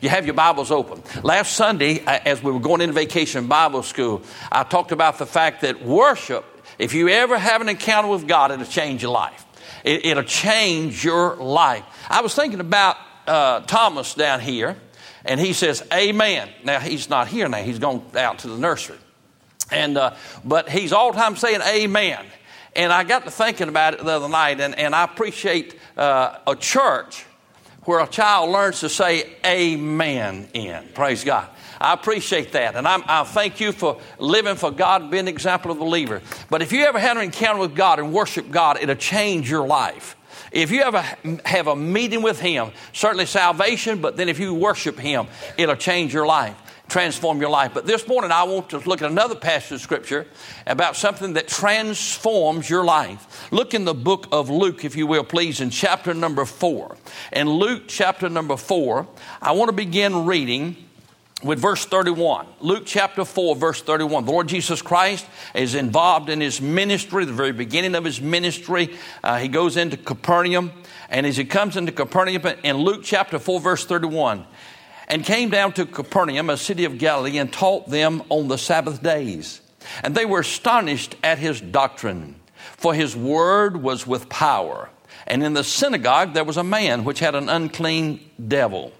you have your Bibles open. Last Sunday, uh, as we were going into vacation Bible school, I talked about the fact that worship, if you ever have an encounter with God, it'll change your life. It, will change your life. I was thinking about uh, Thomas down here, and he says, Amen. Now, he's not here now, he's gone out to the nursery. And, uh, but he's all the time saying Amen. And I got to thinking about it the other night, and, and I appreciate uh, a church where a child learns to say amen in. Praise God. I appreciate that. And I'm, i thank you for living for God being an example of a believer. But if you ever had an encounter with God and worship God, it'll change your life. If you ever have a meeting with Him, certainly salvation, but then if you worship Him, it'll change your life transform your life. But this morning, I want to look at another passage of Scripture about something that transforms your life. Look in the book of Luke, if you will, please, in chapter number four. In Luke chapter number four, I want to begin reading with verse 31. Luke chapter 4, verse 31. The Lord Jesus Christ is involved in his ministry, the very beginning of his ministry. Uh, he goes into Capernaum, and as he comes into Capernaum, in Luke chapter 4, verse 31, and came down to Capernaum, a city of Galilee, and taught them on the Sabbath days. And they were astonished at his doctrine, for his word was with power. And in the synagogue there was a man which had an unclean devil,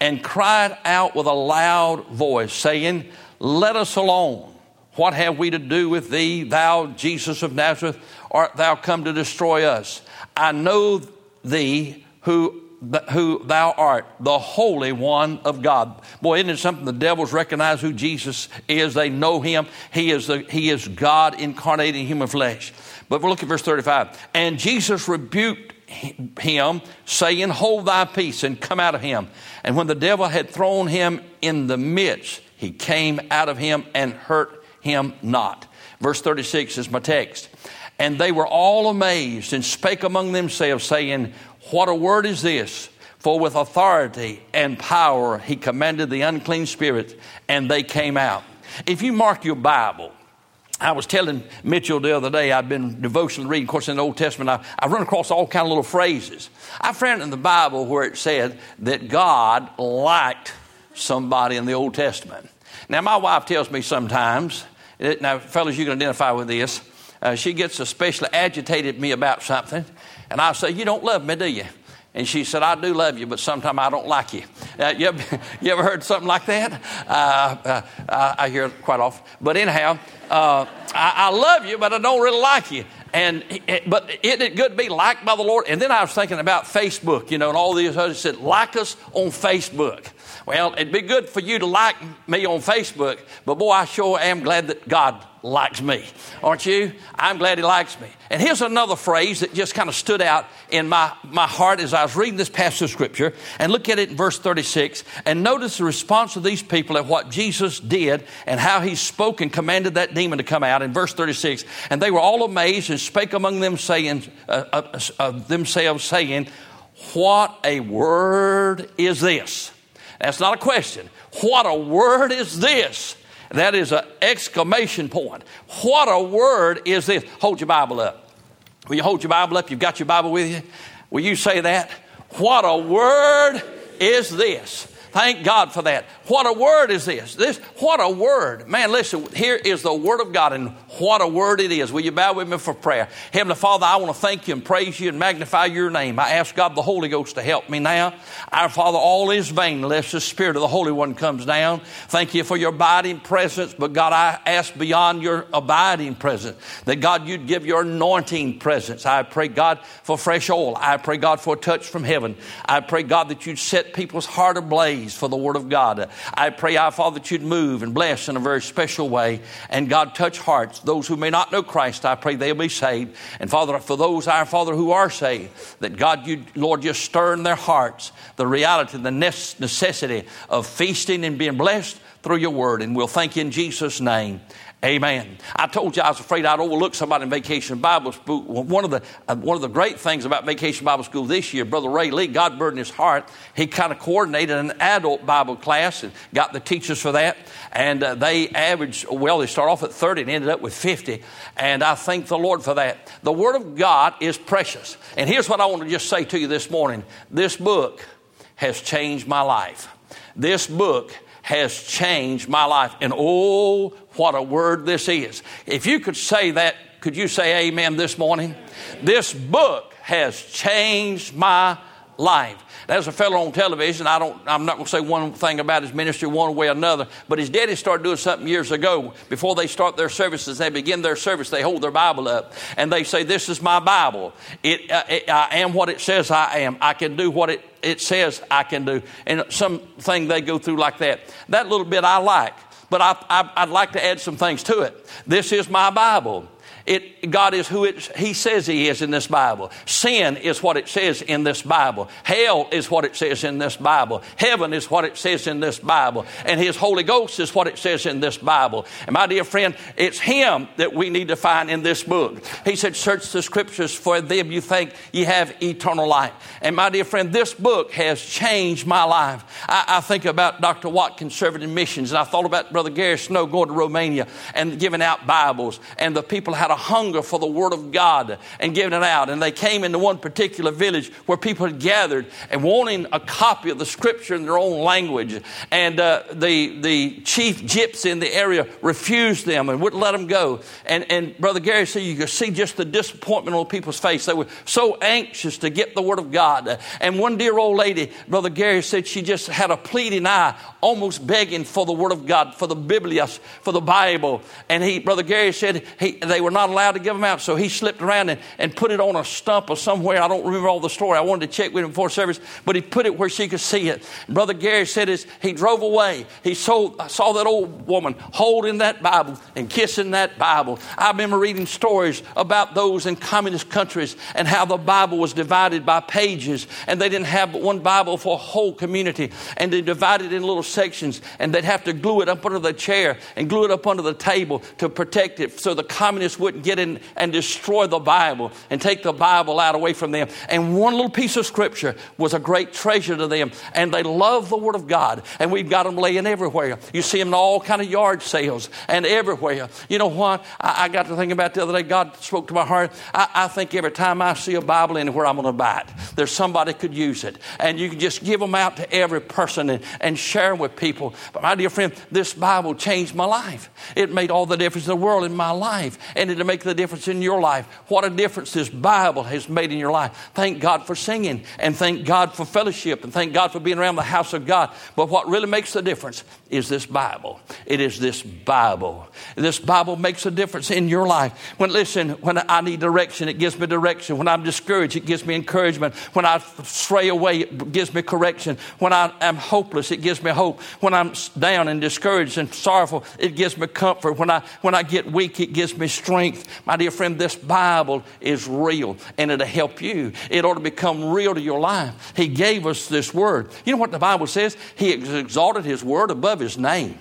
and cried out with a loud voice, saying, Let us alone. What have we to do with thee, thou Jesus of Nazareth? Art thou come to destroy us? I know thee who who thou art, the Holy One of God. Boy, isn't it something the devils recognize who Jesus is? They know him. He is, the, he is God incarnate in human flesh. But look at verse 35. And Jesus rebuked him, saying, Hold thy peace and come out of him. And when the devil had thrown him in the midst, he came out of him and hurt him not. Verse 36 is my text. And they were all amazed and spake among themselves, saying, what a word is this? For with authority and power he commanded the unclean spirits, and they came out. If you mark your Bible, I was telling Mitchell the other day, I've been devotionally reading, of course, in the Old Testament, I, I run across all kind of little phrases. I found in the Bible where it said that God liked somebody in the Old Testament. Now, my wife tells me sometimes, eh, now, fellas, you can identify with this, uh, she gets especially agitated at me about something, and I say, You don't love me, do you? And she said, I do love you, but sometimes I don't like you. Uh, you, ever, you, ever, heard something like that? Uh, uh, I hear it quite often. But anyhow, uh, I, I, love you, but I don't really like you. And but isn't it good to be liked by the Lord? And then I was thinking about Facebook, you know, and all these others said, like us on Facebook. Well, it'd be good for you to like me on Facebook, but boy, I sure am glad that God likes me. Aren't you? I'm glad he likes me. And here's another phrase that just kind of stood out in my, my heart as I was reading this passage of scripture. And look at it in verse 36 and notice the response of these people at what Jesus did and how he spoke and commanded that demon to come out in verse 36. And they were all amazed and spake among them saying, uh, uh, uh, themselves saying, what a word is this? That's not a question. What a word is this? That is an exclamation point. What a word is this? Hold your Bible up. Will you hold your Bible up? You've got your Bible with you? Will you say that? What a word is this? Thank God for that. What a word is this? This what a word. Man, listen, here is the word of God and what a word it is. Will you bow with me for prayer? Heavenly Father, I want to thank you and praise you and magnify your name. I ask God the Holy Ghost to help me now. Our Father, all is vain unless the Spirit of the Holy One comes down. Thank you for your abiding presence, but God, I ask beyond your abiding presence that God, you'd give your anointing presence. I pray, God, for fresh oil. I pray, God, for a touch from heaven. I pray, God, that you'd set people's heart ablaze for the Word of God. I pray, our Father, that you'd move and bless in a very special way. And God, touch hearts. Those who may not know Christ, I pray they'll be saved. And Father, for those, our Father, who are saved, that God, you, Lord, just stir in their hearts the reality, the necessity of feasting and being blessed through your word. And we'll thank you in Jesus' name. Amen. I told you I was afraid I'd overlook somebody in Vacation Bible School. One of the uh, one of the great things about Vacation Bible School this year, Brother Ray Lee, God burdened his heart. He kind of coordinated an adult Bible class and got the teachers for that. And uh, they averaged well. They start off at thirty and ended up with fifty. And I thank the Lord for that. The Word of God is precious. And here's what I want to just say to you this morning. This book has changed my life. This book has changed my life. And oh, what a word this is. If you could say that, could you say amen this morning? This book has changed my life. There's a fellow on television. I don't. I'm not going to say one thing about his ministry one way or another. But his daddy started doing something years ago. Before they start their services, they begin their service. They hold their Bible up and they say, "This is my Bible. It, uh, it I am what it says I am. I can do what it it says I can do." And something they go through like that. That little bit I like. But I, I, I'd like to add some things to it. This is my Bible. It, God is who it, He says He is in this Bible. Sin is what it says in this Bible. Hell is what it says in this Bible. Heaven is what it says in this Bible. And His Holy Ghost is what it says in this Bible. And my dear friend, it's Him that we need to find in this book. He said, Search the Scriptures, for them you think you have eternal life. And my dear friend, this book has changed my life. I, I think about Dr. Watt Conservative Missions, and I thought about Brother Gary Snow going to Romania and giving out Bibles, and the people had a hunger for the Word of God and giving it out. And they came into one particular village where people had gathered and wanting a copy of the Scripture in their own language. And uh, the, the chief gypsy in the area refused them and wouldn't let them go. And, and Brother Gary said you could see just the disappointment on people's face. They were so anxious to get the Word of God. And one dear old lady, Brother Gary said she just had a pleading eye, almost begging for the Word of God, for the Biblia, for the Bible. And he, Brother Gary said he, they were not not allowed to give them out. So he slipped around and, and put it on a stump or somewhere. I don't remember all the story. I wanted to check with him before service, but he put it where she could see it. Brother Gary said as he drove away, he saw, saw that old woman holding that Bible and kissing that Bible. I remember reading stories about those in communist countries and how the Bible was divided by pages and they didn't have one Bible for a whole community and they divided in little sections and they'd have to glue it up under the chair and glue it up under the table to protect it so the communists wouldn't get in and destroy the Bible and take the Bible out away from them. And one little piece of scripture was a great treasure to them. And they love the Word of God. And we've got them laying everywhere. You see them in all kind of yard sales and everywhere. You know what? I, I got to think about the other day. God spoke to my heart. I, I think every time I see a Bible anywhere, I'm going to buy it. There's somebody could use it. And you can just give them out to every person and, and share with people. But my dear friend, this Bible changed my life. It made all the difference in the world in my life. And it make the difference in your life. What a difference this Bible has made in your life. Thank God for singing and thank God for fellowship and thank God for being around the house of God. But what really makes the difference is this Bible. It is this Bible. This Bible makes a difference in your life. When listen, when I need direction, it gives me direction. When I'm discouraged, it gives me encouragement. When I stray away, it gives me correction. When I am hopeless, it gives me hope. When I'm down and discouraged and sorrowful, it gives me comfort. When I when I get weak, it gives me strength strength. My dear friend, this Bible is real and it'll help you. It ought to become real to your life. He gave us this word. You know what the Bible says? He exalted his word above his name.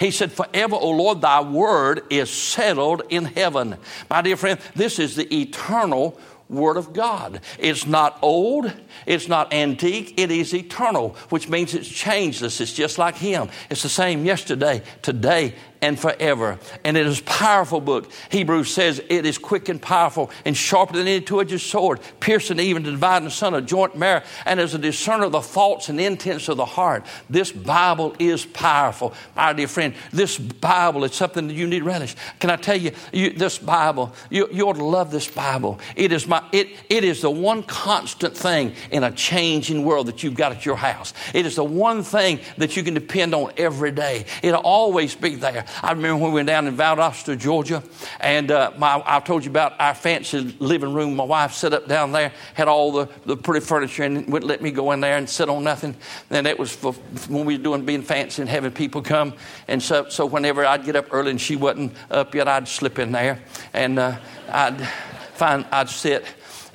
He said, Forever, O Lord, thy word is settled in heaven. My dear friend, this is the eternal Word of God. It's not old, it's not antique, it is eternal, which means it's changeless. It's just like Him. It's the same yesterday, today, and forever. And it is powerful book. Hebrews says it is quick and powerful and sharper than any two-edged sword, piercing even to divide the son of joint marrow, and as a discerner of the thoughts and intents of the heart. This Bible is powerful. My dear friend, this Bible is something that you need to relish. Can I tell you, you this Bible, you, you ought to love this Bible. It is my it, it is the one constant thing in a changing world that you've got at your house. It is the one thing that you can depend on every day. It'll always be there. I remember when we went down in Valdosta, Georgia, and uh, my, I told you about our fancy living room. My wife set up down there, had all the, the pretty furniture, and wouldn't let me go in there and sit on nothing. And that was for when we were doing being fancy and having people come. And so, so whenever I'd get up early and she wasn't up yet, I'd slip in there, and uh, I'd find I'd sit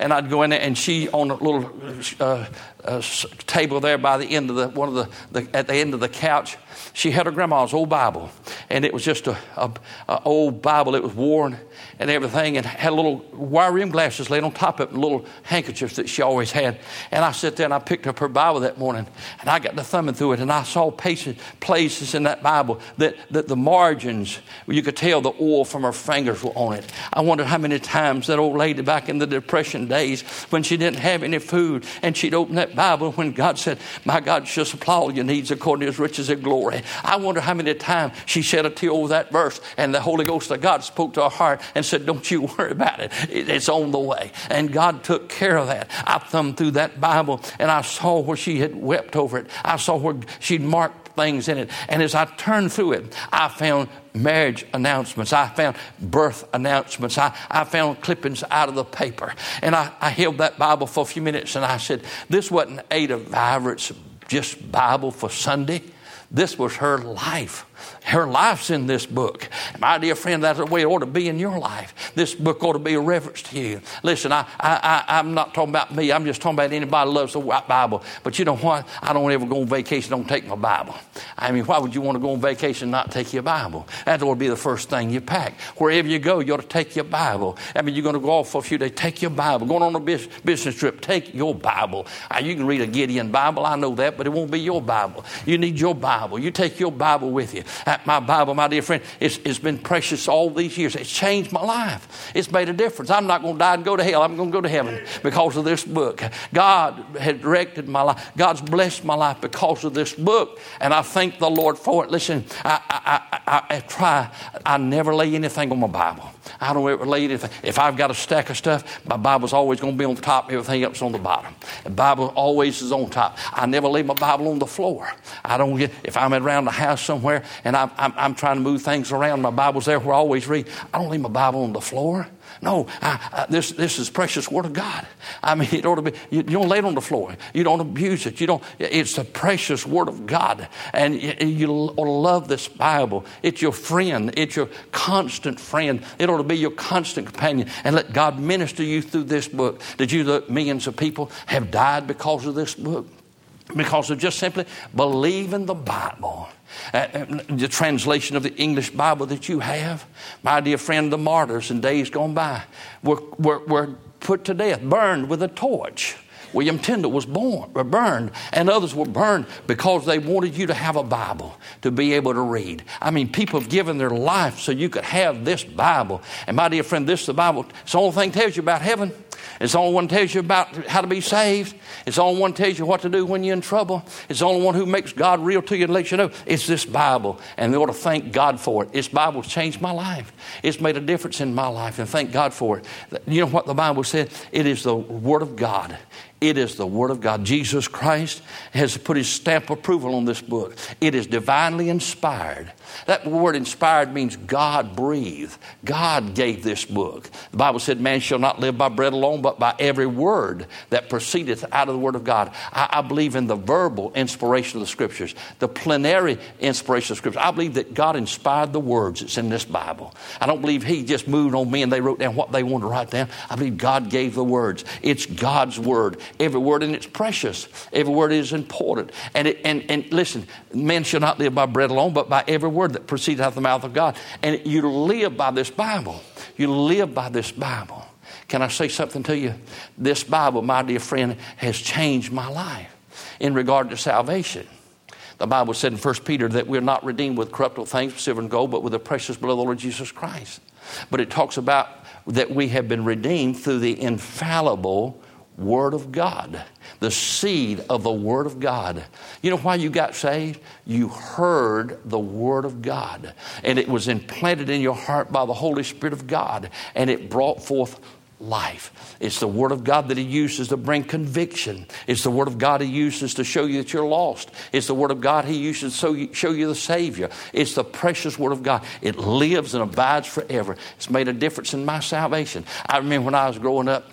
and I'd go in there, and she on a little uh, uh, table there by the end of the one of the, the, at the end of the couch she had her grandma's old Bible, and it was just a, a, a old Bible. It was worn and everything, and had little wire rim glasses laid on top of it, and little handkerchiefs that she always had. And I sat there and I picked up her Bible that morning, and I got to thumbing through it, and I saw places, places in that Bible that, that the margins, you could tell the oil from her fingers were on it. I wondered how many times that old lady back in the Depression days, when she didn't have any food, and she'd open that Bible when God said, My God shall supply all your needs according to his riches and glory. I wonder how many times she shed a tear over that verse and the Holy Ghost of God spoke to her heart and said, Don't you worry about it. It's on the way. And God took care of that. I thumbed through that Bible and I saw where she had wept over it. I saw where she'd marked things in it. And as I turned through it, I found marriage announcements. I found birth announcements. I, I found clippings out of the paper. And I, I held that Bible for a few minutes and I said, This wasn't Ada Vivert's just Bible for Sunday. This was her life. Her life's in this book. My dear friend, that's the way it ought to be in your life. This book ought to be a reference to you. Listen, I, I, I, am not talking about me. I'm just talking about anybody who loves the Bible. But you know what? I don't ever go on vacation, don't take my Bible. I mean, why would you want to go on vacation and not take your Bible? That ought to be the first thing you pack. Wherever you go, you ought to take your Bible. I mean, you're going to go off for a few days, take your Bible. Going on a business trip, take your Bible. You can read a Gideon Bible, I know that, but it won't be your Bible. You need your Bible. You take your Bible with you my Bible, my dear friend, it's, it's been precious all these years. It's changed my life. It's made a difference. I'm not going to die and go to hell. I'm going to go to heaven because of this book. God has directed my life. God's blessed my life because of this book. And I thank the Lord for it. Listen, I, I, I, I try, I never lay anything on my Bible. I don't ever lay anything. If I've got a stack of stuff, my Bible's always going to be on the top, everything else on the bottom. The Bible always is on top. I never lay my Bible on the floor. I don't get, if I'm around the house somewhere and I'm, I'm, I'm trying to move things around, my Bible's there where I always read. I don't leave my Bible on the floor. No, I, I, this, this is precious Word of God. I mean, it ought to be, you, you, don't lay it on the floor. You don't abuse it. You don't, it's the precious Word of God. And you, you ought to love this Bible. It's your friend. It's your constant friend. It ought to be your constant companion. And let God minister you through this book. Did you look, millions of people have died because of this book? Because of just simply believing the Bible. Uh, uh, the translation of the English Bible that you have, my dear friend, the martyrs in days gone by were, were, were put to death, burned with a torch. William Tyndale was born, or burned, and others were burned because they wanted you to have a Bible to be able to read. I mean, people have given their life so you could have this Bible. And my dear friend, this is the Bible. It's the only thing tells you about heaven. It's the only one tells you about how to be saved. It's the only one tells you what to do when you're in trouble. It's the only one who makes God real to you and lets you know. It's this Bible, and we ought to thank God for it. This Bible's changed my life. It's made a difference in my life, and thank God for it. You know what the Bible said? It is the Word of God. It is the Word of God. Jesus Christ has put his stamp approval on this book. It is divinely inspired. That word inspired means God breathed. God gave this book. The Bible said, Man shall not live by bread alone, but by every word that proceedeth out of the Word of God. I, I believe in the verbal inspiration of the Scriptures, the plenary inspiration of the Scriptures. I believe that God inspired the words that's in this Bible. I don't believe He just moved on me and they wrote down what they wanted to write down. I believe God gave the words. It's God's Word. Every word in it's precious. Every word is important. And, it, and, and listen, men shall not live by bread alone, but by every word that proceeds out of the mouth of God. And you live by this Bible. You live by this Bible. Can I say something to you? This Bible, my dear friend, has changed my life in regard to salvation. The Bible said in 1 Peter that we're not redeemed with corruptible things, silver and gold, but with the precious blood of the Lord Jesus Christ. But it talks about that we have been redeemed through the infallible Word of God, the seed of the Word of God. You know why you got saved? You heard the Word of God, and it was implanted in your heart by the Holy Spirit of God, and it brought forth life. It's the Word of God that He uses to bring conviction. It's the Word of God He uses to show you that you're lost. It's the Word of God He uses to show you the Savior. It's the precious Word of God. It lives and abides forever. It's made a difference in my salvation. I remember when I was growing up,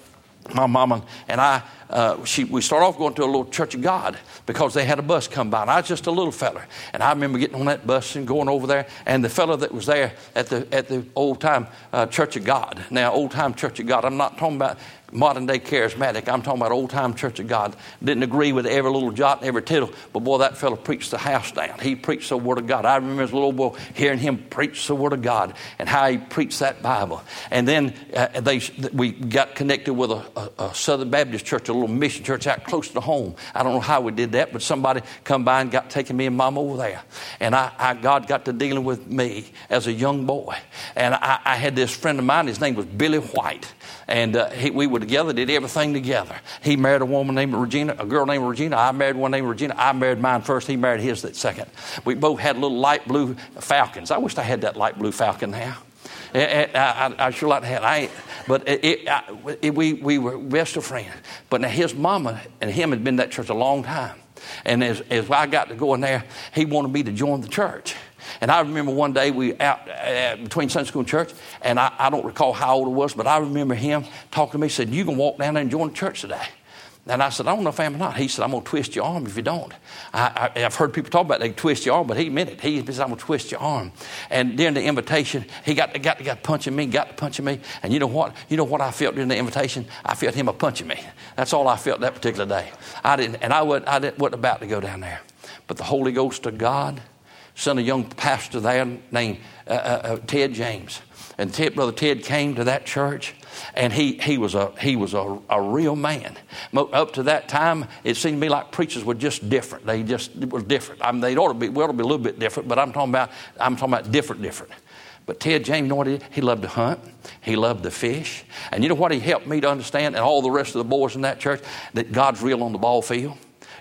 my mama and I, uh, she, we started off going to a little Church of God because they had a bus come by. And I was just a little feller. And I remember getting on that bus and going over there. And the fellow that was there at the, at the old time uh, Church of God, now, old time Church of God, I'm not talking about modern day charismatic. I'm talking about old time Church of God. Didn't agree with every little jot and every tittle, but boy, that fellow preached the house down. He preached the Word of God. I remember as a little boy hearing him preach the Word of God and how he preached that Bible. And then uh, they, we got connected with a, a, a, Southern Baptist church, a little mission church out close to home. I don't know how we did that, but somebody come by and got taking me and mom over there. And I, I God got to dealing with me as a young boy. And I, I had this friend of mine, his name was Billy White. And uh, he, we were together, did everything together. He married a woman named Regina, a girl named Regina. I married one named Regina. I married mine first. He married his that second. We both had little light blue falcons. I wish I had that light blue falcon now. I, I, I, sure like to have. I ain't, but it, I, it, we we were best of friends. But now his mama and him had been that church a long time. And as, as I got to going there, he wanted me to join the church. And I remember one day we out uh, between Sunday school and church, and I, I, don't recall how old it was, but I remember him talking to me. Said, "You can walk down there and join the church today." And I said, I don't know if I am or not. He said, I'm going to twist your arm if you don't. I, have heard people talk about they twist your arm, but he meant it. He said, I'm going to twist your arm. And during the invitation, he got, got, got punching me, got punching me. And you know what? You know what I felt during the invitation? I felt him a punching me. That's all I felt that particular day. I didn't, and I, would, I didn't, wasn't about to go down there. But the Holy Ghost of God sent a young pastor there named uh, uh, uh Ted James. And Ted, Brother Ted came to that church and he, he was, a, he was a, a real man. Up to that time, it seemed to me like preachers were just different. They just were different. I mean, they ought to be, we ought to be a little bit different, but I'm talking about, I'm talking about different, different. But Ted James, you know what he? He loved to hunt. He loved to fish. And you know what he helped me to understand, and all the rest of the boys in that church? That God's real on the ball field.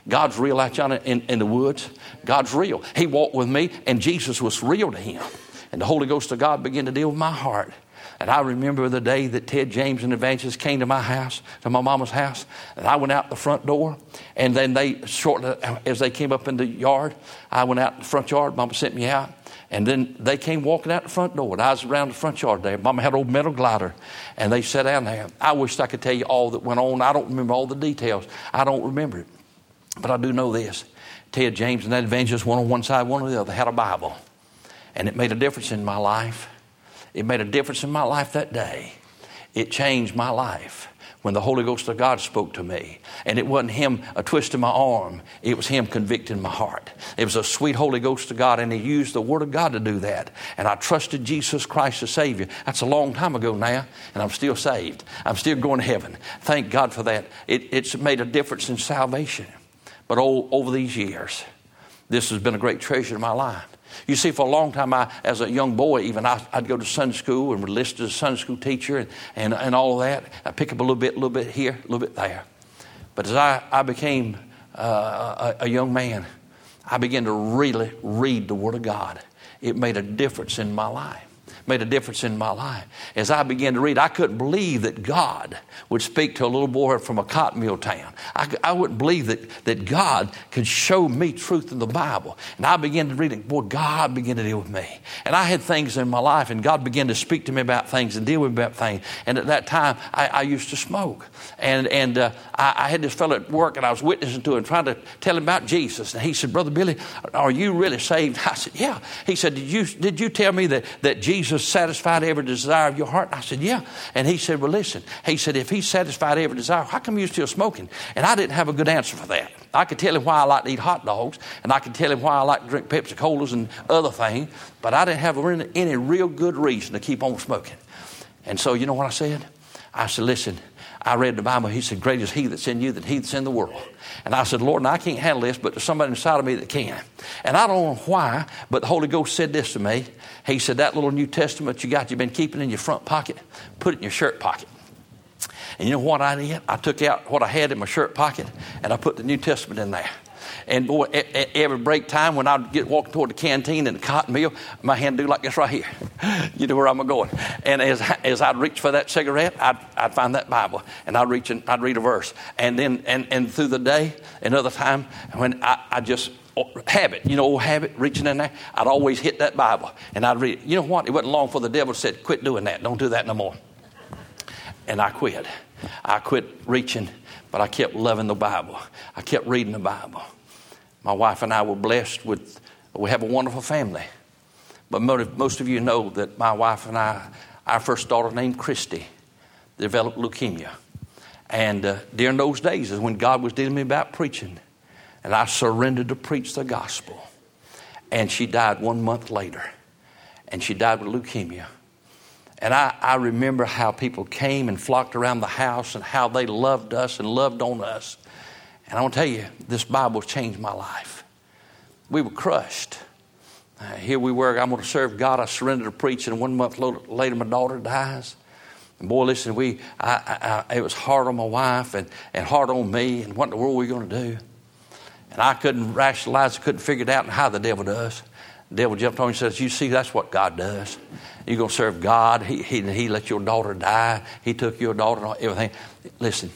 God's real out yonder in, in the woods. God's real. He walked with me, and Jesus was real to him. And the Holy Ghost of God began to deal with my heart. And I remember the day that Ted James and Evangelist came to my house, to my mama's house, and I went out the front door. And then they, shortly as they came up in the yard, I went out in the front yard. Mama sent me out. And then they came walking out the front door. And I was around the front yard there. Mama had an old metal glider. And they sat down there. I wished I could tell you all that went on. I don't remember all the details. I don't remember it. But I do know this. Ted James and that evangelist, one on one side, one on the other, had a Bible. And it made a difference in my life. It made a difference in my life that day. It changed my life when the Holy Ghost of God spoke to me. And it wasn't Him a twist of my arm, it was Him convicting my heart. It was a sweet Holy Ghost of God, and He used the Word of God to do that. And I trusted Jesus Christ as Savior. That's a long time ago now, and I'm still saved. I'm still going to heaven. Thank God for that. It, it's made a difference in salvation. But over these years, this has been a great treasure in my life. You see, for a long time, I, as a young boy, even I, would go to Sunday school and listen to a Sunday school teacher and, and, and all of that. I pick up a little bit, a little bit here, a little bit there. But as I, I became uh, a, a young man, I began to really read the Word of God. It made a difference in my life made a difference in my life. As I began to read, I couldn't believe that God would speak to a little boy from a cotton mill town. I, I wouldn't believe that, that God could show me truth in the Bible. And I began to read it. Boy, God began to deal with me. And I had things in my life, and God began to speak to me about things and deal with me about things. And at that time, I, I used to smoke. And, and uh, I, I, had this fellow at work, and I was witnessing to him, trying to tell him about Jesus. And he said, Brother Billy, are you really saved? I said, Yeah. He said, Did you, did you tell me that, that Jesus Jesus satisfied every desire of your heart? I said, Yeah. And he said, Well, listen. He said, If he satisfied every desire, how come you're still smoking? And I didn't have a good answer for that. I could tell him why I like to eat hot dogs, and I could tell him why I like to drink Pepsi Colas and other things, but I didn't have any real good reason to keep on smoking. And so, you know what I said? I said, Listen, I read the Bible. He said, Great is he that's in you than he that's in the world. And I said, Lord, I can't handle this, but there's somebody inside of me that can. And I don't know why, but the Holy Ghost said this to me. He said, That little New Testament you got, you've been keeping in your front pocket, put it in your shirt pocket. And you know what I did? I took out what I had in my shirt pocket and I put the New Testament in there. And boy, every break time when I'd get walking toward the canteen and the cotton mill, my hand do like this right here. You know where I'm going. And as, as I'd reach for that cigarette, I'd, I'd find that Bible and I'd reach and I'd read a verse. And then, and, and through the day, another time when I, I just habit, you know, old habit, reaching in there, I'd always hit that Bible and I'd read. You know what? It wasn't long for the devil said, quit doing that. Don't do that no more. And I quit. I quit reaching, but I kept loving the Bible. I kept reading the Bible. My wife and I were blessed with, we have a wonderful family. But most of you know that my wife and I, our first daughter named Christy, developed leukemia. And uh, during those days is when God was dealing me about preaching. And I surrendered to preach the gospel. And she died one month later. And she died with leukemia. And I, I remember how people came and flocked around the house and how they loved us and loved on us. And I want to tell you, this Bible changed my life. We were crushed. Uh, here we were, I'm going to serve God. I surrendered to preach, and one month later, my daughter dies. And boy, listen, we, I, I, it was hard on my wife and, and hard on me, and what in the world were we going to do? And I couldn't rationalize, I couldn't figure it out how the devil does. The devil jumped on me and says, You see, that's what God does. You're going to serve God. He, he, he let your daughter die. He took your daughter and everything. Listen,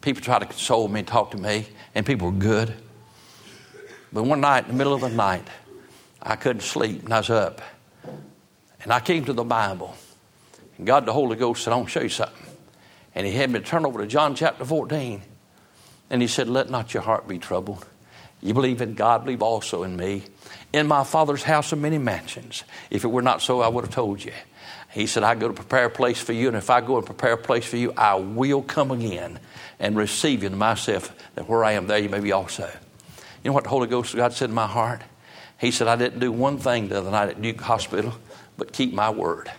people try to console me and talk to me, and people were good. But one night, in the middle of the night, I couldn't sleep, and I was up. And I came to the Bible. And God, the Holy Ghost, said, I want to show you something. And He had me turn over to John chapter 14. And He said, Let not your heart be troubled. You believe in God, believe also in me. In my Father's house are many mansions. If it were not so, I would have told you. He said, I go to prepare a place for you, and if I go and prepare a place for you, I will come again and receive you to myself, that where I am, there you may be also. You know what the Holy Ghost God said in my heart? He said, I didn't do one thing the other night at Duke Hospital, but keep my word.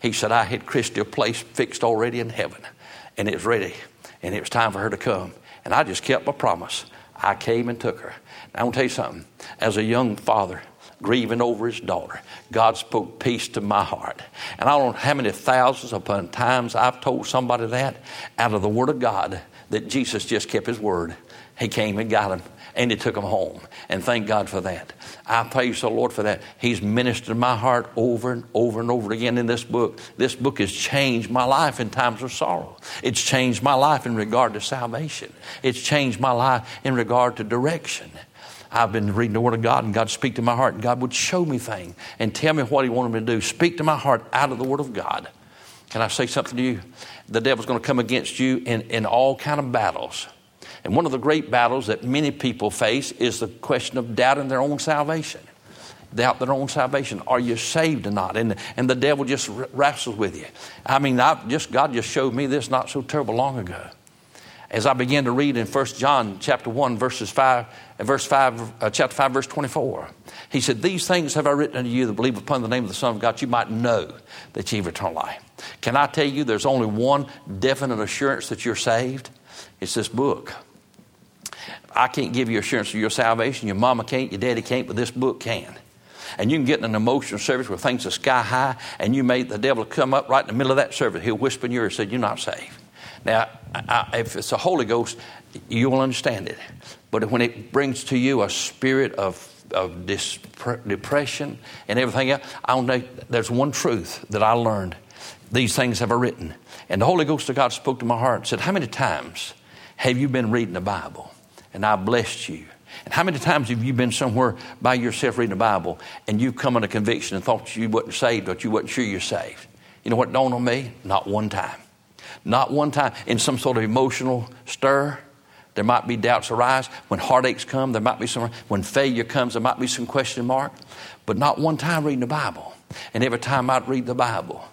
He said, I had Christy a place fixed already in heaven, and it was ready, and it was time for her to come. And I just kept my promise. I came and took her. I want to tell you something. As a young father, grieving over his daughter, God spoke peace to my heart. And I don't know how many thousands upon times I've told somebody that out of the Word of God that Jesus just kept his word. He came and got him and he took him home. And thank God for that. I praise the Lord for that. He's ministered my heart over and over and over again in this book. This book has changed my life in times of sorrow. It's changed my life in regard to salvation. It's changed my life in regard to direction. I've been reading the Word of God, and God speak to my heart, and God would show me things and tell me what He wanted me to do. Speak to my heart out of the Word of God. Can I say something to you? The devil's going to come against you in, in all kind of battles. And one of the great battles that many people face is the question of doubting their own salvation. Doubt their own salvation. Are you saved or not? And, and the devil just wrestles with you. I mean, I just God just showed me this not so terrible long ago as I began to read in 1 John chapter 1, verses 5, uh, verse 5, uh, chapter 5, verse 24. He said, These things have I written unto you that believe upon the name of the Son of God, you might know that you have eternal life. Can I tell you there's only one definite assurance that you're saved? It's this book. I can't give you assurance of your salvation. Your mama can't, your daddy can't, but this book can. And you can get in an emotional service where things are sky high, and you may the devil come up right in the middle of that service. He'll whisper in your ear and say, You're not saved. Now, I, if it's the Holy Ghost, you will understand it. But when it brings to you a spirit of, of dis- depression and everything else, I know there's one truth that I learned. These things have I written. And the Holy Ghost of God spoke to my heart and said, How many times have you been reading the Bible? And I blessed you. And how many times have you been somewhere by yourself reading the Bible and you've come under conviction and thought you wasn't saved or you wasn't sure you're saved? You know what dawned on me? Not one time. Not one time in some sort of emotional stir. There might be doubts arise. When heartaches come, there might be some. When failure comes, there might be some question mark. But not one time reading the Bible. And every time I'd read the Bible,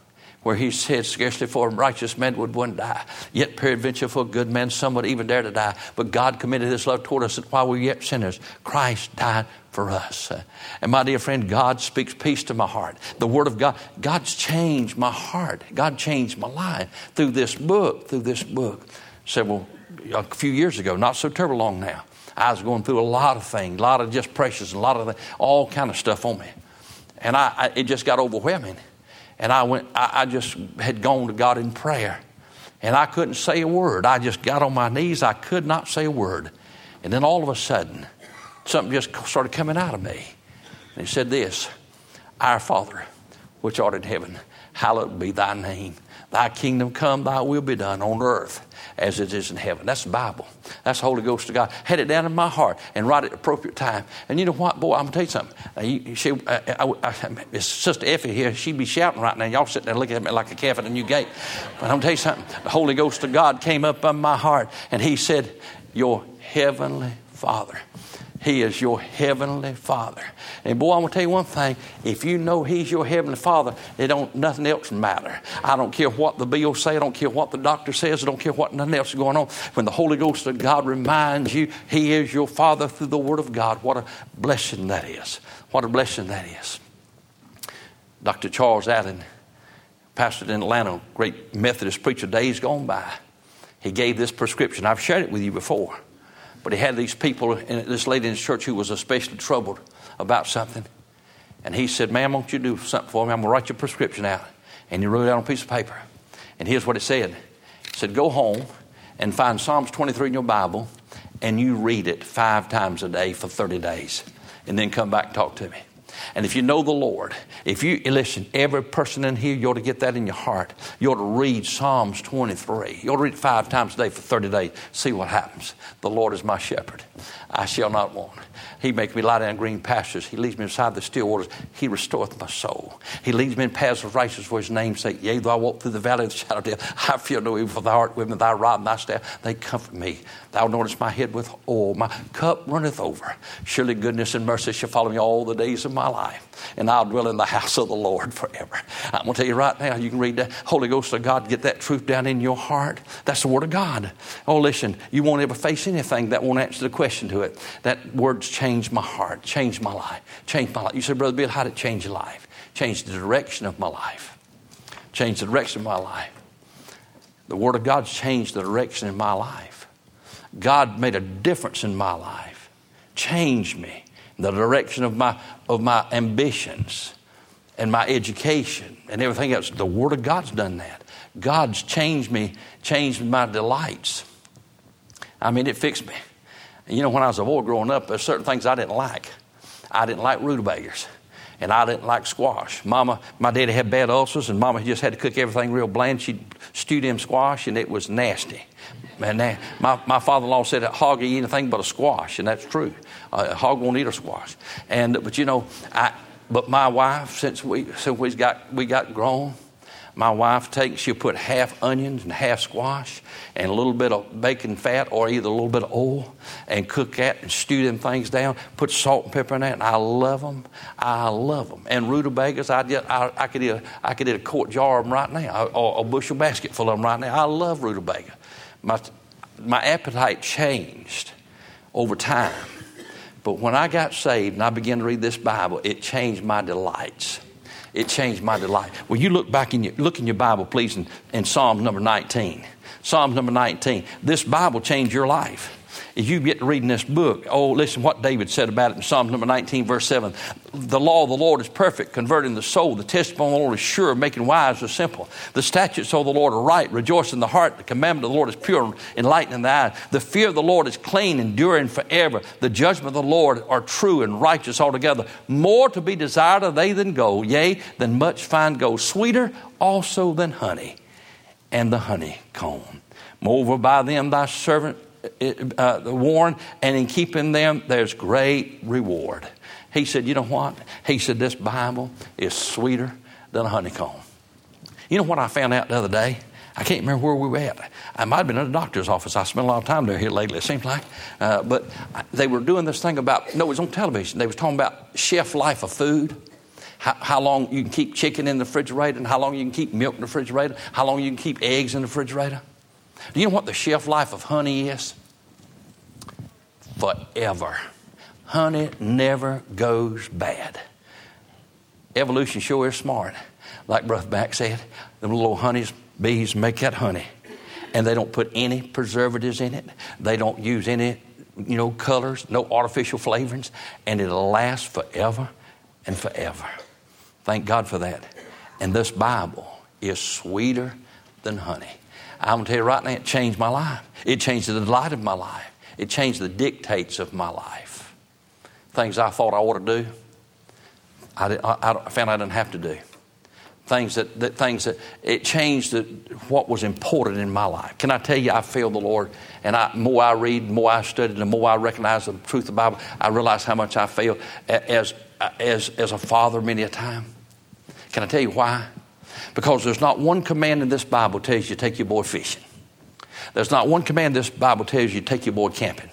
where he said, Scarcely for righteous men would one die, yet peradventure for a good man some would even dare to die. But God committed his love toward us that while we were yet sinners, Christ died for us. And my dear friend, God speaks peace to my heart. The Word of God, God's changed my heart. God changed my life through this book, through this book. Several, a few years ago, not so terrible long now. I was going through a lot of things, a lot of just pressures, a lot of all kind of stuff on me. And I, I, it just got overwhelming. And I went, I, I just had gone to God in prayer. And I couldn't say a word. I just got on my knees. I could not say a word. And then all of a sudden, something just started coming out of me. And he said this Our Father, which art in heaven, hallowed be thy name. Thy kingdom come, thy will be done on earth as it is in heaven. That's the Bible. That's the Holy Ghost of God. Had it down in my heart and right at the appropriate time. And you know what, boy, I'm going to tell you something. Uh, you, she, uh, I, I, Sister Effie here, she'd be shouting right now. Y'all sitting there looking at me like a calf at a new gate. But I'm going to tell you something. The Holy Ghost of God came up on my heart and he said, Your heavenly Father. He is your heavenly Father. And boy, I'm gonna tell you one thing: if you know He's your heavenly Father, it don't nothing else matter. I don't care what the bill say. I don't care what the doctor says. I don't care what nothing else is going on. When the Holy Ghost of God reminds you He is your Father through the Word of God, what a blessing that is! What a blessing that is. Dr. Charles Allen, pastor in Atlanta, great Methodist preacher, days gone by. He gave this prescription. I've shared it with you before. But he had these people, this lady in his church who was especially troubled about something. And he said, Ma'am, won't you do something for me? I'm going to write your prescription out. And he wrote it out on a piece of paper. And here's what it said It said, Go home and find Psalms 23 in your Bible and you read it five times a day for 30 days. And then come back and talk to me. And if you know the Lord, if you listen, every person in here, you ought to get that in your heart. You ought to read Psalms 23. You ought to read it five times a day for 30 days. See what happens. The Lord is my shepherd. I shall not want. He makes me lie down in green pastures. He leads me beside the still waters. He restoreth my soul. He leads me in paths of righteousness for his name's sake. Yea, though I walk through the valley of the shadow of death, I fear no evil, for thou art with me, thy rod and thy staff, they comfort me. Thou anointest my head with oil. My cup runneth over. Surely goodness and mercy shall follow me all the days of my life. And I'll dwell in the house of the Lord forever. I'm going to tell you right now, you can read the Holy Ghost of God, get that truth down in your heart. That's the Word of God. Oh, listen, you won't ever face anything that won't answer the question to it. That word's changed my heart, changed my life, changed my life. You said, Brother Bill, how did it change your life? Changed the direction of my life. Changed the direction of my life. The Word of God's changed the direction in my life. God made a difference in my life, changed me, the direction of my, of my ambitions and my education and everything else. The Word of God's done that. God's changed me, changed my delights. I mean, it fixed me. And you know, when I was a boy growing up, there's certain things I didn't like. I didn't like rutabagas. And I didn't like squash. Mama, my daddy had bad ulcers, and Mama just had to cook everything real bland. She'd stew them squash, and it was nasty. And that, my, my father-in-law said that hog eat anything but a squash, and that's true. Uh, a hog won't eat a squash. And but you know, I but my wife, since we since we got we got grown, my wife takes, she'll put half onions and half squash and a little bit of bacon fat or either a little bit of oil and cook that and stew them things down. Put salt and pepper in that, and I love them. I love them. And rutabagas, I, just, I, I, could eat a, I could eat a quart jar of them right now, or a bushel basket full of them right now. I love rutabaga. My, my appetite changed over time. But when I got saved and I began to read this Bible, it changed my delights it changed my delight. Well, you look back in your, look in your Bible, please, in, in Psalms number 19. Psalms number 19. This Bible changed your life. If you get to reading this book, oh, listen what David said about it in Psalm number 19, verse 7. The law of the Lord is perfect, converting the soul. The testimony of the Lord is sure, making wise the simple. The statutes of the Lord are right, rejoicing the heart. The commandment of the Lord is pure, enlightening the eye. The fear of the Lord is clean, enduring forever. The judgment of the Lord are true and righteous altogether. More to be desired are they than gold, yea, than much fine gold. Sweeter also than honey and the honeycomb. Moreover, by them thy servant uh, warned, and in keeping them, there's great reward. He said, You know what? He said, This Bible is sweeter than a honeycomb. You know what I found out the other day? I can't remember where we were at. I might have been in a doctor's office. I spent a lot of time there here lately, it seems like. Uh, but they were doing this thing about, no, it was on television. They was talking about chef life of food. How, how, long you can keep chicken in the refrigerator, and how long you can keep milk in the refrigerator, how long you can keep eggs in the refrigerator. Do you know what the shelf life of honey is? Forever. Honey never goes bad. Evolution sure is smart. Like Brother Mac said, the little honeys, bees make that honey. And they don't put any preservatives in it. They don't use any, you know, colors, no artificial flavorings. And it'll last forever and forever. Thank God for that. And this Bible is sweeter than honey. I'm going to tell you right now, it changed my life. It changed the delight of my life. It changed the dictates of my life. Things I thought I ought to do, I, I, I found I didn't have to do. Things that, that things that it changed the, what was important in my life. Can I tell you, I feel the Lord, and I, more I read, more I study, the more I recognize the truth of the Bible, I realize how much I fail as, as, as a father many a time. Can I tell you why? Because there's not one command in this Bible tells you to take your boy fishing. There's not one command this Bible tells you to take your boy camping.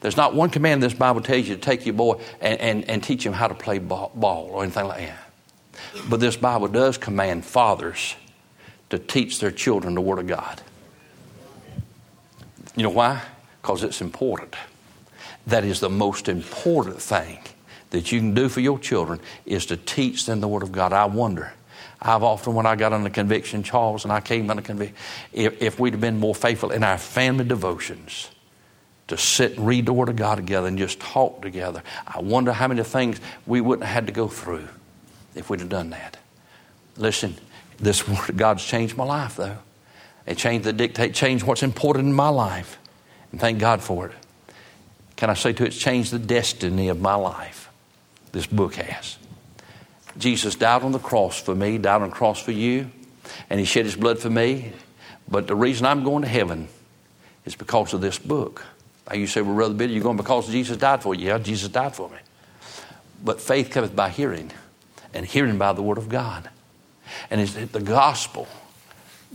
There's not one command this Bible tells you to take your boy and, and, and teach him how to play ball, ball or anything like that. But this Bible does command fathers to teach their children the Word of God. You know why? Because it's important. That is the most important thing that you can do for your children is to teach them the Word of God. I wonder I've often, when I got under conviction, Charles, and I came under conviction, if, if we'd have been more faithful in our family devotions to sit and read the Word of God together and just talk together, I wonder how many things we wouldn't have had to go through if we'd have done that. Listen, this Word of God's changed my life, though. It changed the dictate, changed what's important in my life. And thank God for it. Can I say to it, it's changed the destiny of my life. This book has. Jesus died on the cross for me, died on the cross for you, and he shed his blood for me. But the reason I'm going to heaven is because of this book. Now you say, well, Brother Billy, you're going because Jesus died for you. Yeah, Jesus died for me. But faith cometh by hearing, and hearing by the word of God. And it's the gospel.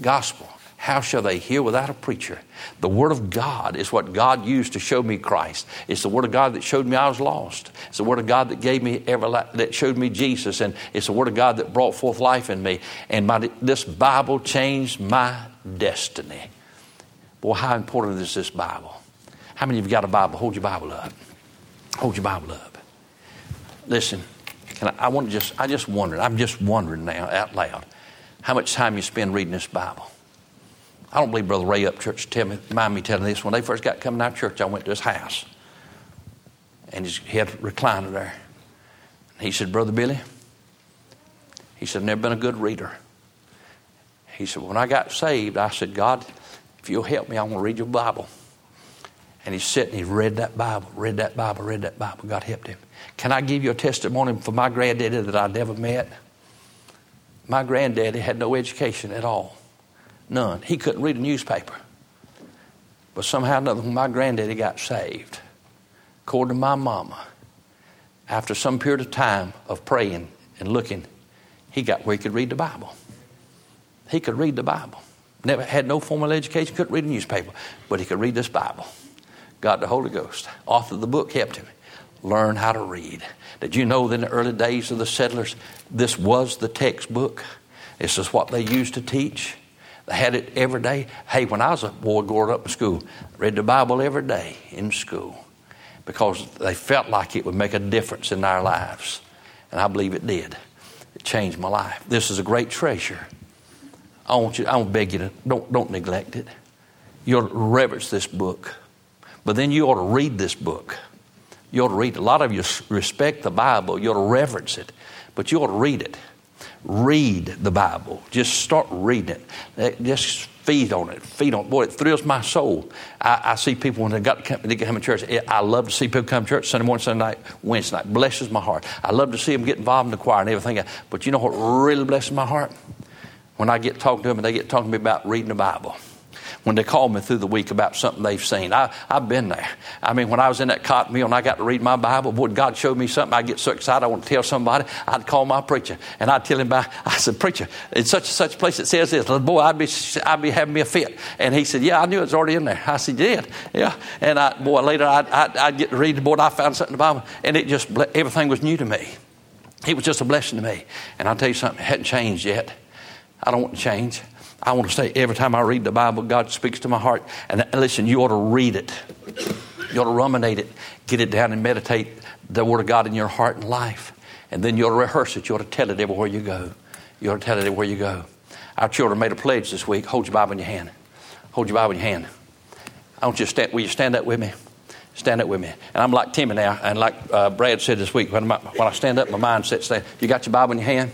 Gospel. How shall they hear without a preacher? The Word of God is what God used to show me Christ. It's the Word of God that showed me I was lost. It's the Word of God that gave me everla- that showed me Jesus, and it's the Word of God that brought forth life in me. And my, this Bible changed my destiny. Boy, how important is this Bible? How many of you got a Bible? Hold your Bible up. Hold your Bible up. Listen, I, I want to just, I just wondered, I'm just wondering now out loud, how much time you spend reading this Bible. I don't believe Brother Ray up church tell me, mind me telling this. When they first got coming out of church, I went to his house. And he had recliner there. And he said, Brother Billy, he said, never been a good reader. He said, When I got saved, I said, God, if you'll help me, I want to read your Bible. And he's sitting, he read that Bible, read that Bible, read that Bible. God helped him. Can I give you a testimony for my granddaddy that I never met? My granddaddy had no education at all. None. He couldn't read a newspaper. But somehow or another, when my granddaddy got saved, according to my mama, after some period of time of praying and looking, he got where he could read the Bible. He could read the Bible. Never had no formal education, couldn't read a newspaper, but he could read this Bible. Got the Holy Ghost. Author of the book helped him learn how to read. Did you know that in the early days of the settlers, this was the textbook? This is what they used to teach. They had it every day. Hey, when I was a boy growing up in school, I read the Bible every day in school because they felt like it would make a difference in our lives. And I believe it did. It changed my life. This is a great treasure. I want you, I want to beg you to don't, don't neglect it. You ought to reverence this book. But then you ought to read this book. You ought to read it. A lot of you respect the Bible. You ought to reverence it. But you ought to read it read the Bible. Just start reading it. Just feed on it. Feed on it. Boy, it thrills my soul. I, I see people when they got to come, they come to church. I love to see people come to church Sunday morning, Sunday night, Wednesday night. Blesses my heart. I love to see them get involved in the choir and everything. But you know what really blesses my heart? When I get talking to them and they get talking to me about reading the Bible when they call me through the week about something they've seen. I, I've been there. I mean, when I was in that cotton mill and I got to read my Bible, boy, God showed me something. I get so excited, I want to tell somebody. I'd call my preacher and I'd tell him about, I said, Preacher, in such and such place it says this. Boy, I'd be, I'd be having me a fit. And he said, Yeah, I knew it was already in there. I said, Did? Yeah. And I, boy, later I'd, I'd, I'd get to read the board. I found something in the Bible and it just, everything was new to me. It was just a blessing to me. And I'll tell you something, it hadn't changed yet. I don't want to change. I want to say every time I read the Bible, God speaks to my heart. And listen, you ought to read it. You ought to ruminate it, get it down and meditate the Word of God in your heart and life. And then you ought to rehearse it. You ought to tell it everywhere you go. You ought to tell it everywhere you go. Our children made a pledge this week. Hold your Bible in your hand. Hold your Bible in your hand. I want you to stand. Will you stand up with me? Stand up with me. And I'm like Timmy now. And like uh, Brad said this week, when, my, when I stand up, my mind sets there. You got your Bible in your hand?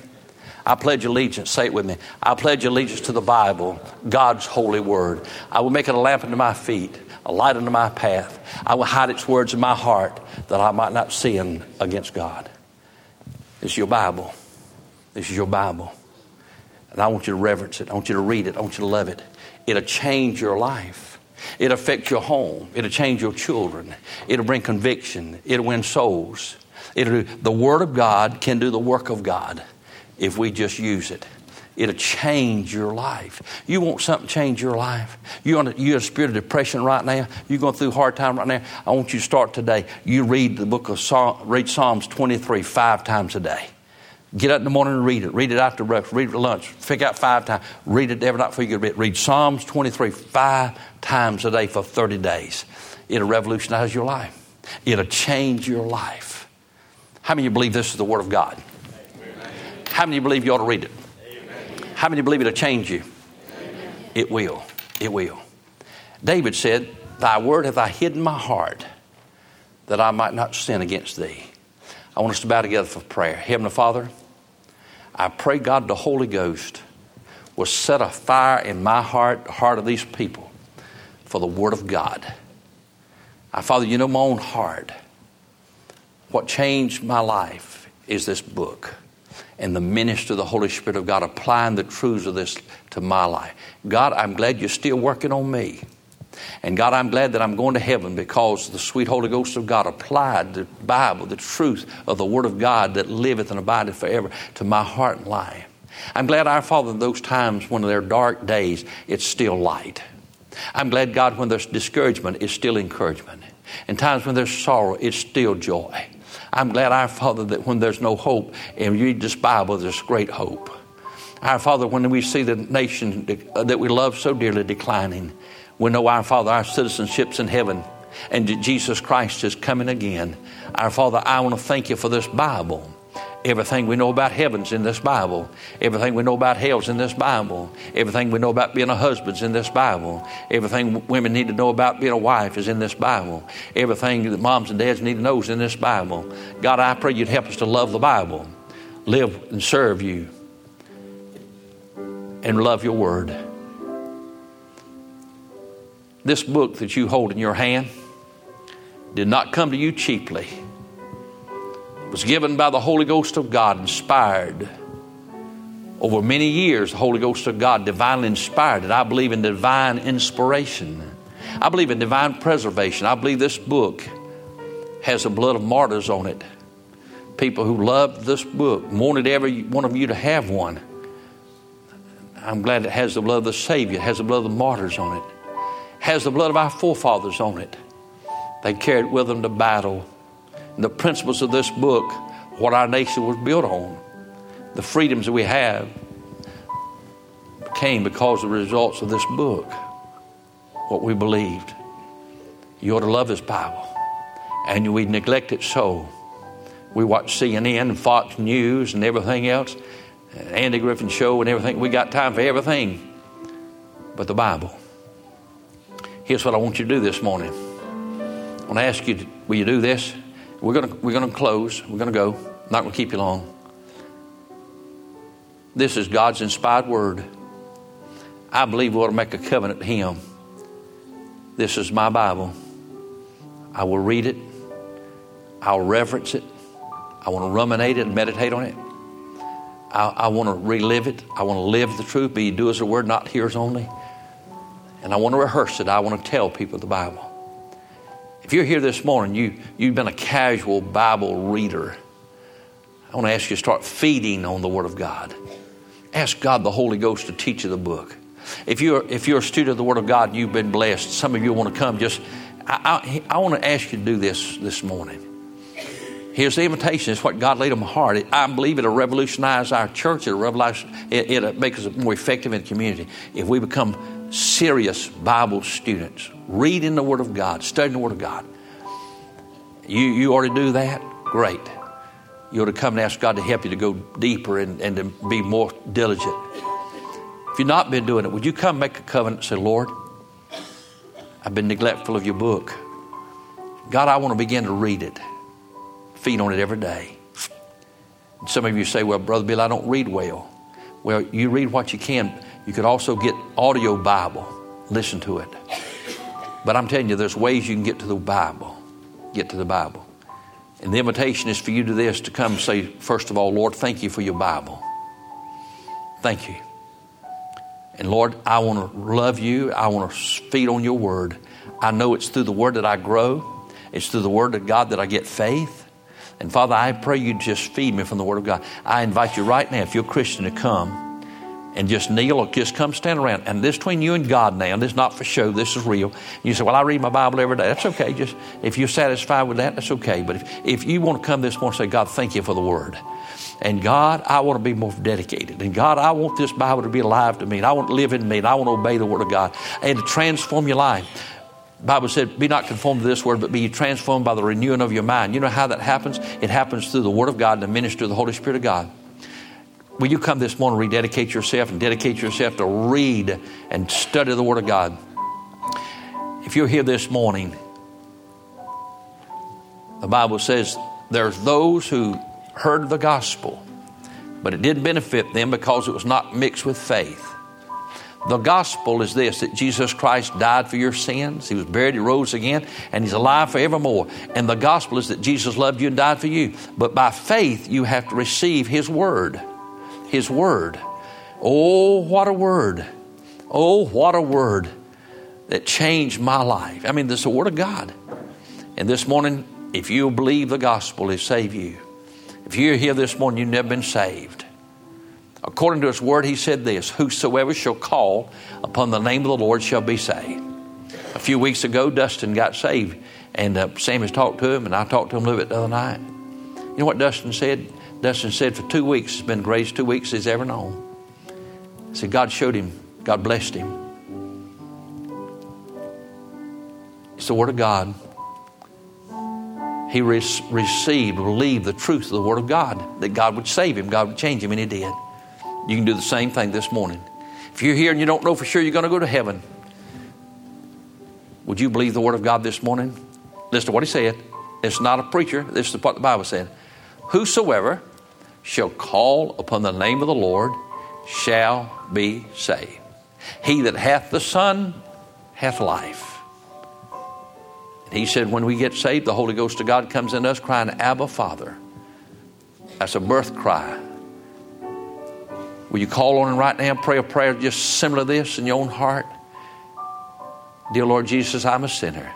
I pledge allegiance, say it with me. I pledge allegiance to the Bible, God's holy word. I will make it a lamp unto my feet, a light unto my path. I will hide its words in my heart that I might not sin against God. This is your Bible. This is your Bible. And I want you to reverence it. I want you to read it. I want you to love it. It'll change your life. It'll affect your home. It'll change your children. It'll bring conviction. It'll win souls. It'll do, the Word of God can do the work of God if we just use it. It'll change your life. You want something to change your life? You want you a spirit of depression right now? You're going through a hard time right now? I want you to start today. You read the book of Psalm, read Psalms 23 five times a day. Get up in the morning and read it. Read it after breakfast. Read it at lunch. Figure out five times. Read it every night before you go to bed. Read Psalms 23 five times a day for 30 days. It'll revolutionize your life. It'll change your life. How many of you believe this is the Word of God? How many believe you ought to read it? Amen. How many believe it'll change you? Amen. It will. It will. David said, Thy word have I hidden my heart that I might not sin against thee. I want us to bow together for prayer. Heavenly Father, I pray, God, the Holy Ghost will set a fire in my heart, the heart of these people, for the Word of God. I, Father, you know my own heart. What changed my life is this book and the ministry of the Holy Spirit of God applying the truths of this to my life. God, I'm glad you're still working on me. And God, I'm glad that I'm going to heaven because the sweet Holy Ghost of God applied the Bible, the truth of the Word of God that liveth and abideth forever to my heart and life. I'm glad, our Father, in those times when there are dark days, it's still light. I'm glad, God, when there's discouragement, it's still encouragement. In times when there's sorrow, it's still joy. I'm glad, our Father, that when there's no hope and you read this Bible, there's great hope. Our Father, when we see the nation uh, that we love so dearly declining, we know, our Father, our citizenship's in heaven and Jesus Christ is coming again. Our Father, I want to thank you for this Bible. Everything we know about heaven's in this Bible. Everything we know about hell's in this Bible. Everything we know about being a husband's in this Bible. Everything women need to know about being a wife is in this Bible. Everything that moms and dads need to know is in this Bible. God, I pray you'd help us to love the Bible, live and serve you, and love your word. This book that you hold in your hand did not come to you cheaply was given by the Holy Ghost of God, inspired. Over many years, the Holy Ghost of God divinely inspired it. I believe in divine inspiration. I believe in divine preservation. I believe this book has the blood of martyrs on it. People who loved this book, wanted every one of you to have one. I'm glad it has the blood of the Savior, it has the blood of the martyrs on it, has the blood of our forefathers on it. They carried with them to battle the principles of this book, what our nation was built on, the freedoms that we have, came because of the results of this book, what we believed. You ought to love this Bible. And we neglect it so. We watch CNN and Fox News and everything else, Andy Griffith Show and everything. We got time for everything but the Bible. Here's what I want you to do this morning. I want to ask you, will you do this? We're going we're gonna close. We're going to go. I'm not going to keep you long. This is God's inspired word. I believe we ought to make a covenant to Him. This is my Bible. I will read it. I'll reverence it. I want to ruminate it and meditate on it. I, I want to relive it. I want to live the truth, be do as the word, not hearers only. And I want to rehearse it. I want to tell people the Bible. If you're here this morning, you, you've been a casual Bible reader. I want to ask you to start feeding on the Word of God. Ask God, the Holy Ghost, to teach you the book. If you're, if you're a student of the Word of God, you've been blessed. Some of you want to come. Just, I, I, I want to ask you to do this this morning. Here's the invitation. It's what God laid on my heart. I believe it'll revolutionize our church. It'll, revolutionize, it, it'll make us more effective in the community if we become serious Bible students, reading the Word of God, studying the Word of God. You, you to do that? Great. You ought to come and ask God to help you to go deeper and, and to be more diligent. If you've not been doing it, would you come make a covenant and say, Lord, I've been neglectful of your book. God, I want to begin to read it, feed on it every day. And some of you say, Well, Brother Bill, I don't read well. Well, you read what you can you could also get audio Bible, listen to it. But I'm telling you, there's ways you can get to the Bible. Get to the Bible. And the invitation is for you to this to come say, first of all, Lord, thank you for your Bible. Thank you. And Lord, I want to love you. I want to feed on your word. I know it's through the word that I grow, it's through the word of God that I get faith. And Father, I pray you just feed me from the word of God. I invite you right now, if you're a Christian, to come and just kneel or just come stand around. And this between you and God now. And this is not for show. This is real. You say, well, I read my Bible every day. That's okay. Just if you're satisfied with that, that's okay. But if, if you want to come this morning and say, God, thank you for the word. And God, I want to be more dedicated. And God, I want this Bible to be alive to me. And I want to live in me. And I want to obey the word of God and to transform your life. Bible said, be not conformed to this word, but be transformed by the renewing of your mind. You know how that happens? It happens through the word of God and the ministry of the Holy Spirit of God. Will you come this morning, rededicate yourself and dedicate yourself to read and study the Word of God? If you're here this morning, the Bible says there's those who heard the gospel, but it didn't benefit them because it was not mixed with faith. The gospel is this that Jesus Christ died for your sins. He was buried, He rose again, and He's alive forevermore. And the gospel is that Jesus loved you and died for you. But by faith, you have to receive His word. His word. Oh, what a word. Oh, what a word that changed my life. I mean, this is the Word of God. And this morning, if you believe the gospel, it save you. If you're here this morning, you've never been saved. According to His Word, He said this Whosoever shall call upon the name of the Lord shall be saved. A few weeks ago, Dustin got saved, and uh, Sam has talked to him, and I talked to him a little bit the other night. You know what Dustin said? Dustin said, For two weeks, it's been the greatest two weeks he's ever known. He said, God showed him, God blessed him. It's the Word of God. He re- received, believed the truth of the Word of God, that God would save him, God would change him, and He did. You can do the same thing this morning. If you're here and you don't know for sure you're going to go to heaven, would you believe the Word of God this morning? Listen to what He said. It's not a preacher, this is what the Bible said. Whosoever shall call upon the name of the Lord shall be saved. He that hath the Son hath life. He said, when we get saved, the Holy Ghost of God comes in us crying, Abba, Father. That's a birth cry. Will you call on Him right now? and Pray a prayer just similar to this in your own heart. Dear Lord Jesus, I'm a sinner.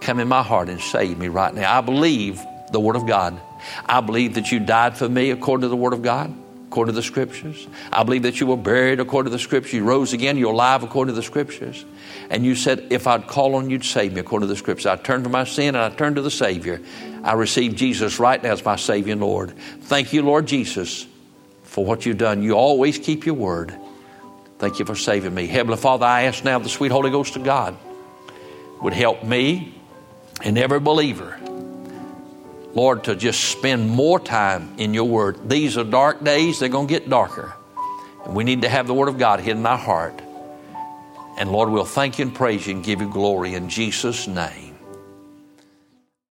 Come in my heart and save me right now. I believe the Word of God. I believe that you died for me according to the Word of God according to the scriptures. I believe that you were buried according to the scriptures. You rose again. You're alive according to the scriptures. And you said, if I'd call on you to save me according to the scriptures, I turned from my sin and I turned to the Savior. I receive Jesus right now as my Savior and Lord. Thank you, Lord Jesus, for what you've done. You always keep your word. Thank you for saving me. Heavenly Father, I ask now the sweet Holy Ghost of God would help me and every believer Lord, to just spend more time in your word. These are dark days, they're going to get darker. And we need to have the word of God hidden in our heart. And Lord, we'll thank you and praise you and give you glory in Jesus' name.